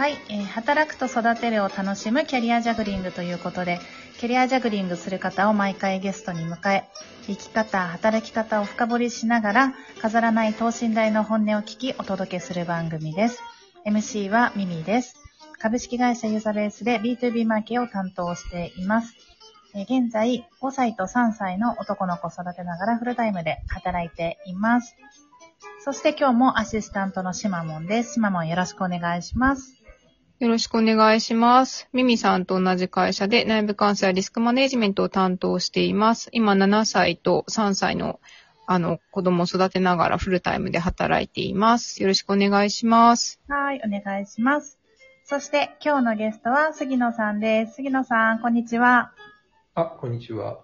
はい、えー働くと育てるを楽しむキャリアジャグリングということで、キャリアジャグリングする方を毎回ゲストに迎え、生き方、働き方を深掘りしながら、飾らない等身大の本音を聞きお届けする番組です。MC はミミです。株式会社ユーザベースで B2B マーケを担当しています。えー現在、5歳と3歳の男の子を育てながらフルタイムで働いています。そして今日もアシスタントのシマモンです。シマモンよろしくお願いします。よろしくお願いします。ミミさんと同じ会社で内部監査やリスクマネジメントを担当しています。今7歳と3歳のあの子供を育てながらフルタイムで働いています。よろしくお願いします。はい、お願いします。そして今日のゲストは杉野さんです。杉野さん、こんにちは。あ、こんにちは。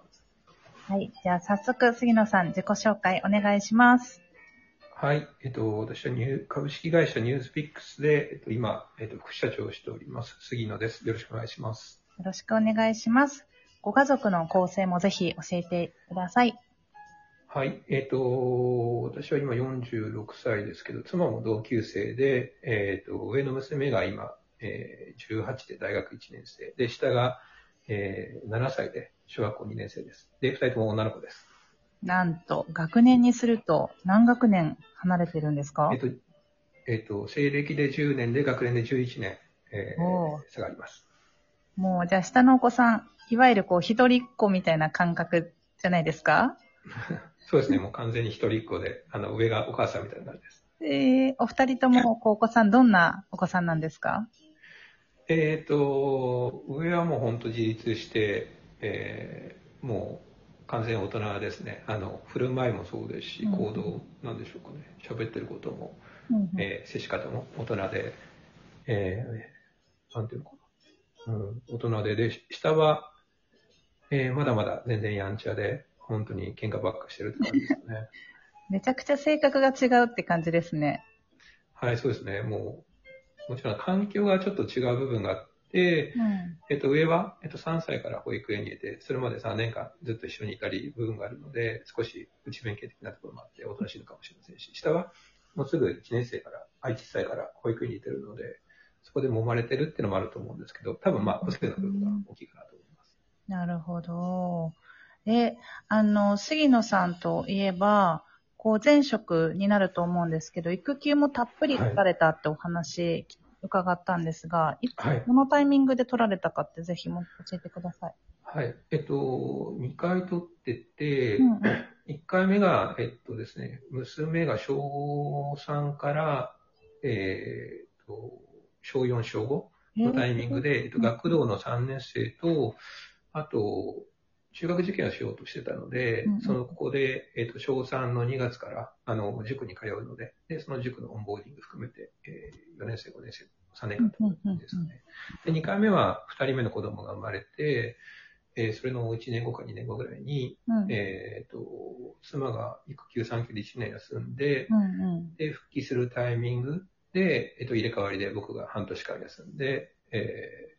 はい、じゃあ早速杉野さん自己紹介お願いします。はい。えっと、私はニュー株式会社ニュースピックスで、えっと、今、えっと、副社長をしております。杉野です。よろしくお願いします。よろしくお願いします。ご家族の構成もぜひ教えてください。はい。えっと、私は今46歳ですけど、妻も同級生で、えっと、上の娘が今、えー18で大学1年生。で、下が、えー7歳で小学校2年生です。で、2人とも女の子です。なんと、学年にすると何学年離れてるんですか？えっと、えっと、西暦で10年で学年で11年、えー差があります。もう、じゃあ下のお子さん、いわゆるこう、一人っ子みたいな感覚じゃないですか？そうですね、もう完全に一人っ子で、あの、上がお母さんみたいな感じです。えー、お二人ともこうお子さん、どんなお子さんなんですか？えっ、と、上はもう本当自立して、えーもう完全大人ですね。あの、振る舞いもそうですし、うん行動、なんでしょうかね。喋ってることも、うんうんえー接し方も大人で、えーなんていうのかな。うん、大人で、で、下は、えーまだまだ全然やんちゃで、本当に喧嘩ばっかしてるって感じですよね。めちゃくちゃ性格が違うって感じですね。はい、そうですね。もう、もちろん環境がちょっと違う部分があって、うん。えっと、上は、えっと、3歳から保育園にいて、それまで3年間ずっと一緒にいたり部分があるので、少し内弁慶的なところもあって、おとなしいのかもしれませんし、下はもうすぐ1年生から、あ、1歳から保育園にいてるので、そこで揉まれてるっていうのもあると思うんですけど、多分まあ、個性の部分が大きいかなと思います。なるほど。で、あの、杉野さんといえば、こう前職になると思うんですけど、育休もたっぷり取られたってお話伺ったんですが、いつ、はいどのタイミングで取られたかってぜひも教えてください。はい。えっと、2回取ってて、うんうん 1回目が、えっとですね、娘が小3から、えーっと、小4、小5のタイミングで、えっと、学童の3年生と、あと、中学受験をしようとしてたので、うんうんその、ここで、えっと、小3の2月から、あの、塾に通うので、で、その塾のオンボーディング含めて、えー、4年生、5年生、3年間とですね。で、2回目は2人目の子供が生まれて、えーそれの1年後か2年後ぐらいに、うんえっと、妻が育休産休で1年休んで、うんうんで、復帰するタイミングで、えっと、入れ替わりで僕が半年間休んで、えー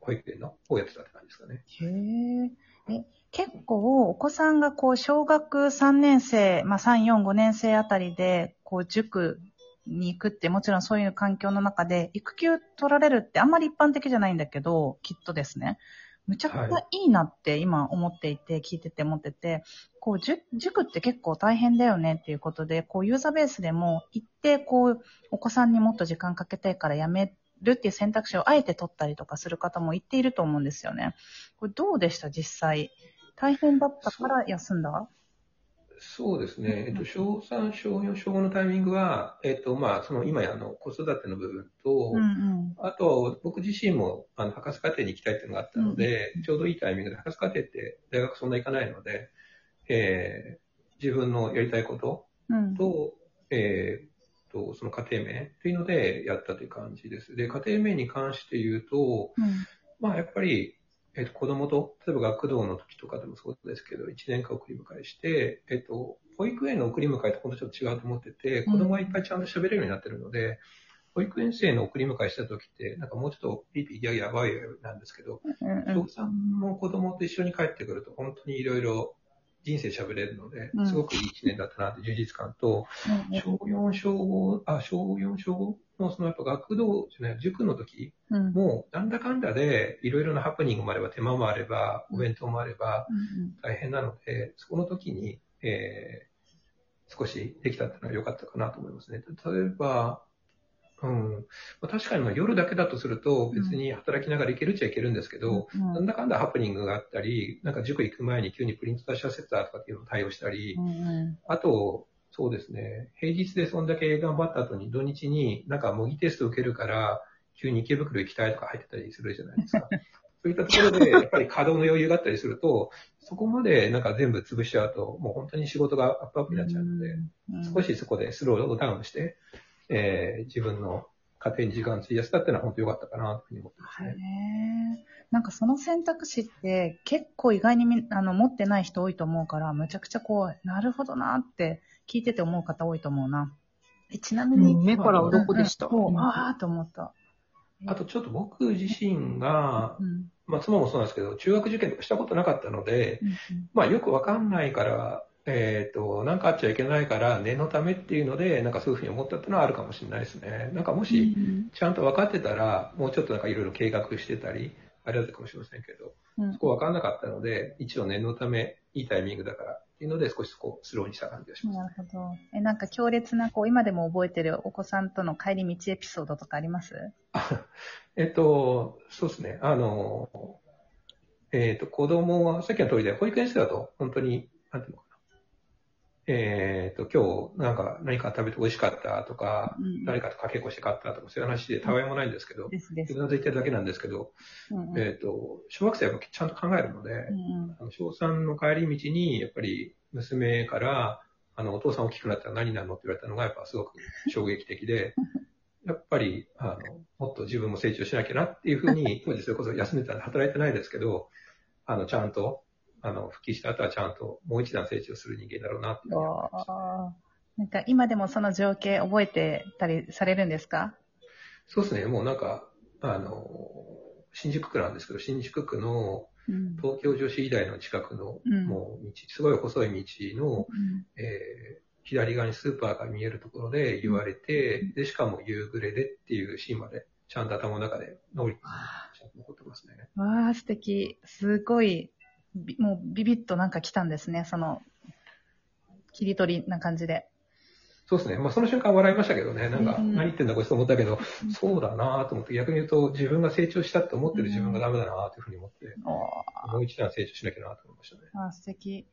保育園の方をやってたって感じですかね。へえ。え、結構お子さんがこう小学3年生、まあ3、4、5年生あたりで、こう塾に行くってもちろんそういう環境の中で育休取られるってあんまり一般的じゃないんだけど、きっとですね。むちゃくちゃいいなって今思っていて、聞いてて思ってて、こう塾塾って結構大変だよねっていうことで、こうユーザーベースでも行ってこうお子さんにもっと時間かけたいからやめるっていう選択肢をあえて取ったりとかする方も言っていると思うんですよね。これどうでした？実際。大変だったから休んだ？そうですね。えっうんと、小3、小4、小5のタイミングは、えっと、まあ、その今やの子育ての部分と、うんうん。あと、僕自身も、あの、博士課程に行きたいっていうのがあったので、ちょうどいいタイミングで、博士課程って大学そんな行かないので、えー自分のやりたいことうん。と、えーと、その家庭名というのでやったという感じです。で、家庭名に関して言うと、うん。まあ、やっぱり、えっ、と、子供と、例えば学童の時とかでもそうですけど、1年間送り迎えして、えっ、と、保育園の送り迎えと本当ちょっと違うと思ってて、子供がいっぱいちゃんと喋れるようになってるので、保育園生の送り迎えした時って、なんかもうちょっとピーピーギャーギャーバイなんですけど、うんうん小さんの子供と一緒に帰ってくると、本当にいろいろ、人生喋れるのでう、んすごくいい一年だったなって充実感と、小4、小5、あ、小4、小5のそのやっぱ学童じゃない、塾の時うん。もうなんだかんだでいろいろなハプニングもあれば手間もあれば、お弁当もあればうん大変なので、そこの時に、えー少しできたっていうのは良かったかなと思いますね。例えば、うん、まあ確かにまあ夜だけだとすると別に働きながら行けるっちゃいけるんですけど、うん。なんだかんだハプニングがあったり、なんか塾行く前に急にプリント出し忘れたとかっていうのを対応したり、うんうん。あと、そうですね、平日でそんだけ頑張った後に土日になんか模擬テスト受けるから、急に池袋行きたいとか入ってたりするじゃないですか。そういったところで、やっぱり稼働の余裕があったりすると、そこまでなんか全部潰しちゃうと、もう本当に仕事がアップアップになっちゃうので、うん。少しそこでスローダウンして、えー自分の家庭に時間を費やしたっていうのは本当良かったかなというふうに思ってますへね。えなんかその選択肢って結構意外にみあの持ってない人多いと思うから、むちゃくちゃこう、なるほどなって聞いてて思う方多いと思うな。えちなみに、うん目から鱗でした。うんうん。ああと思った。あとちょっと僕自身が、うんまあ妻もそうなんですけど、中学受験とかしたことなかったので、うん。まあよくわかんないから、えっ、と、なんかあっちゃいけないから念のためっていうので、なんかそういうふうに思ったっていうのはあるかもしれないですね。なんかもし、ちゃんと分かってたら、もうちょっとなんかいろいろ計画してたり、あれだったかもしれませんけど、うんそこ分かんなかったので、一応念のため、いいタイミングだからっていうので、少しそこをスローにした感じがします。なるほど。え、なんか強烈な、こう、今でも覚えてるお子さんとの帰り道エピソードとかあります？あ えっと、そうですね。あの、えっと、子供は、さっきの通りで、保育園生だと、本当に、なんていうのかな。えっと、今日、なんか、何か食べて美味しかったとか、うん誰かとかけっこして買ったとか、そういう話で、たわいもないんですけど、ですです自。分の言ってるだけなんですけど、うんうんえっと、小学生はやっぱちゃんと考えるので、うんあの小3の帰り道に、やっぱり娘から、あの、お父さん大きくなったら何になるのって言われたのが、やっぱすごく衝撃的で、やっぱり、あの、もっと自分も成長しなきゃなっていうふうに、当時それこそ休んでたんで働いてないですけど、あの、ちゃんと、あの、復帰した後はちゃんともう一段成長する人間だろうなっていうふうに思いました。なんか今でもその情景覚えてたりされるんですか？そうですね、もうなんか、あの、新宿区なんですけど、新宿区のうん。東京女子医大の近くの、うん。もう道、すごい細い道の、うん。えー左側にスーパーが見えるところで言われて、で、しかも夕暮れでっていうシーンまで、ちゃんと頭の中で脳裏にちゃんと残ってますね。わあ、素敵。すごい、びもうビビッとなんか来たんですね、その、切り取りな感じで。そうですね。まあその瞬間笑いましたけどね。なんか、うん何言ってんだこいつと思ったけど、うんそうだなと思って、逆に言うと自分が成長したって思ってる自分がダメだなというふうに思って、おもう一段成長しなきゃなと思いましたね。あ素敵。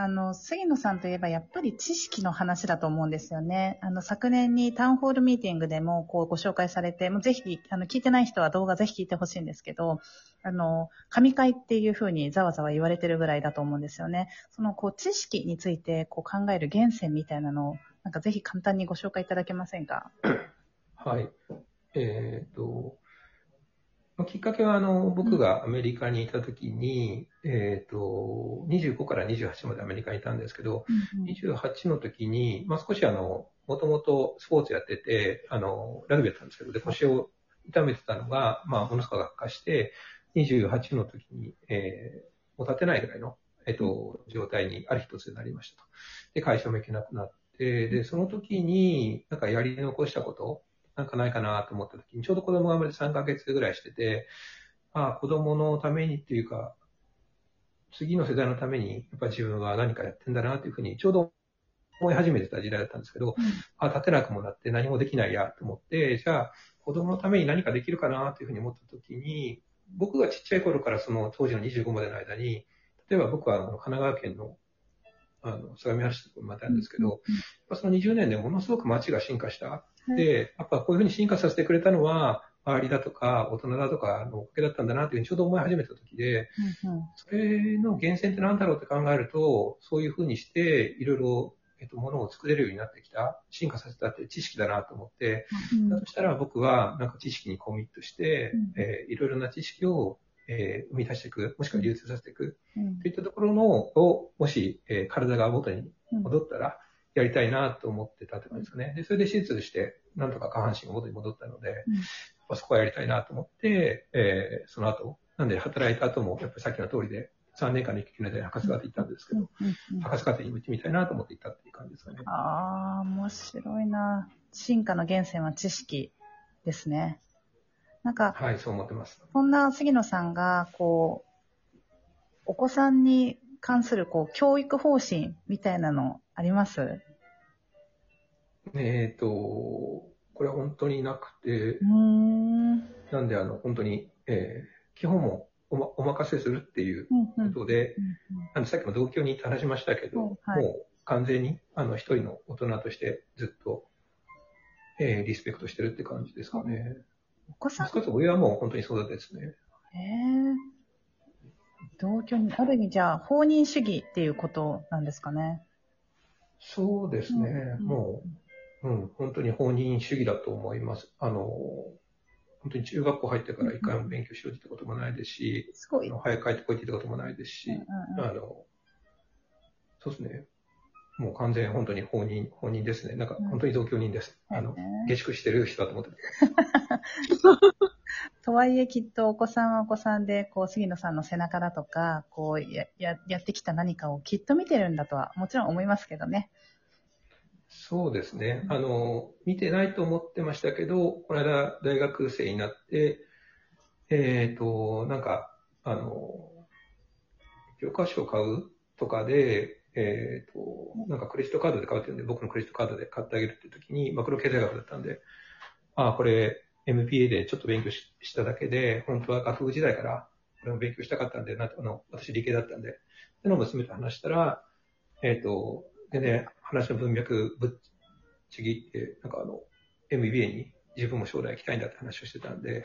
あの、杉野さんといえばやっぱり知識の話だと思うんですよね。あの、昨年にタウンホールミーティングでもこうご紹介されて、もうぜひ、あの、聞いてない人は動画ぜひ聞いてほしいんですけど、あの、神会っていうふうにざわざわ言われてるぐらいだと思うんですよね。その、こう、知識についてこう考える源泉みたいなのを、なんかぜひ簡単にご紹介いただけませんか？はい。えっ、と、きっかけは、あの、僕がアメリカにいたときに、えっ、と、25から28までアメリカにいたんですけど、28の時に、まあ、少しあの、もともとスポーツやってて、あの、ラグビーやったんですけど、で、腰を痛めてたのが、まあ、ものすごく悪化して、28の時に、えーもう立てないぐらいの、えっ、と、状態にある日突然なりましたと。で、会社も行けなくなって、で、その時に、なんかやり残したこと、なんかないかなと思った時に、ちょうど子供が生まれて3ヶ月ぐらいしてて、ああ、子供のためにっていうか、次の世代のために、やっぱり自分は何かやってんだなというふうに、ちょうど思い始めてた時代だったんですけど、あ、立てなくもなって何もできないやと思って、じゃあ、子供のために何かできるかなというふうに思った時に、僕がちっちゃい頃からその当時の25までの間に、例えば僕はあの神奈川県の、あの、相模原市またあるんですけど、やっぱその20年でものすごく街が進化した。で、やっぱこういうふうに進化させてくれたのは、周りだとか、大人だとかのおかげだったんだなというふうにちょうど思い始めた時で、うんうん。それの源泉って何だろうって考えると、そういうふうにして、いろいろ、えっと、ものを作れるようになってきた、進化させたって知識だなと思って、うんだとしたら僕は、なんか知識にコミットして、うん。えーいろいろな知識を、えー生み出していく、もしくは流通させていく、うん。といったところの、を、もし、えー体が元に戻ったら、やりたいなと思ってたって感じですかね。で、それで手術して、なんとか下半身が元に戻ったので、うんまあそこはやりたいなと思って、えーその後、なんで働いた後も、やっぱりさっきの通りで、3年間の育休の間に博士課程行ったんですけど、うんうん博士課程に行ってみたいなと思って行ったっていう感じですかね。ああ、面白いな。進化の源泉は知識ですね。なんか、はい、そう思ってます。そんな杉野さんが、こう、お子さんに関する、こう、教育方針みたいなのあります？えっ、と、これは本当になくてうー、ん。うんなんであの、本当に、えー基本もお,、ま、お任せするっていううんことで、うんさっきも同居に話しましたけど、はいもう完全にあの一人の大人としてずっと、えーリスペクトしてるって感じですかね。お子さん、息子と親はもう本当にそうですね。ええ同居に、ある意味じゃあ、放任主義っていうことなんですかね。そうですね。うんもう、うん、本当に放任主義だと思います。あの、本当に中学校入ってから一回も勉強しろってこともないですし、すごい。早く帰ってこいって言ったこともないですし、うんうんうんあの、そうですね。もう完全本当に放任、放任ですね。なんかうん本当に同居人です。あの、ね下宿してる人だと思ってて。とはいえ、きっとお子さんはお子さんで、こう、杉野さんの背中だとか、こう、や、や、やってきた何かをきっと見てるんだとは、もちろん思いますけどね。そうですね。あの、見てないと思ってましたけど、この間大学生になって、えっ、と、なんか、あの、教科書を買うとかで、えっ、と、なんかクレジットカードで買うっていうんで、僕のクレジットカードで買ってあげるっていう時に、マクロ経済学だったんで、ああ、これ MPA でちょっと勉強ししただけで、本当は学部時代からこれも勉強したかったんで、なあの私理系だったんで、ってのを娘と話したら、えっ、と、でね、話の文脈ぶっちぎって、なんかあの、MBA に自分も将来行きたいんだって話をしてたんで、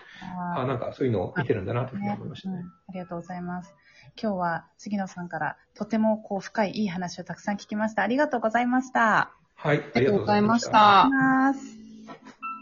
ああ、なんかそういうのを見てるんだなというふうに思いましたね。うんありがとうございます。今日は杉野さんからとてもこう深いいい話をたくさん聞きました。ありがとうございました。はい、ありがとうございました。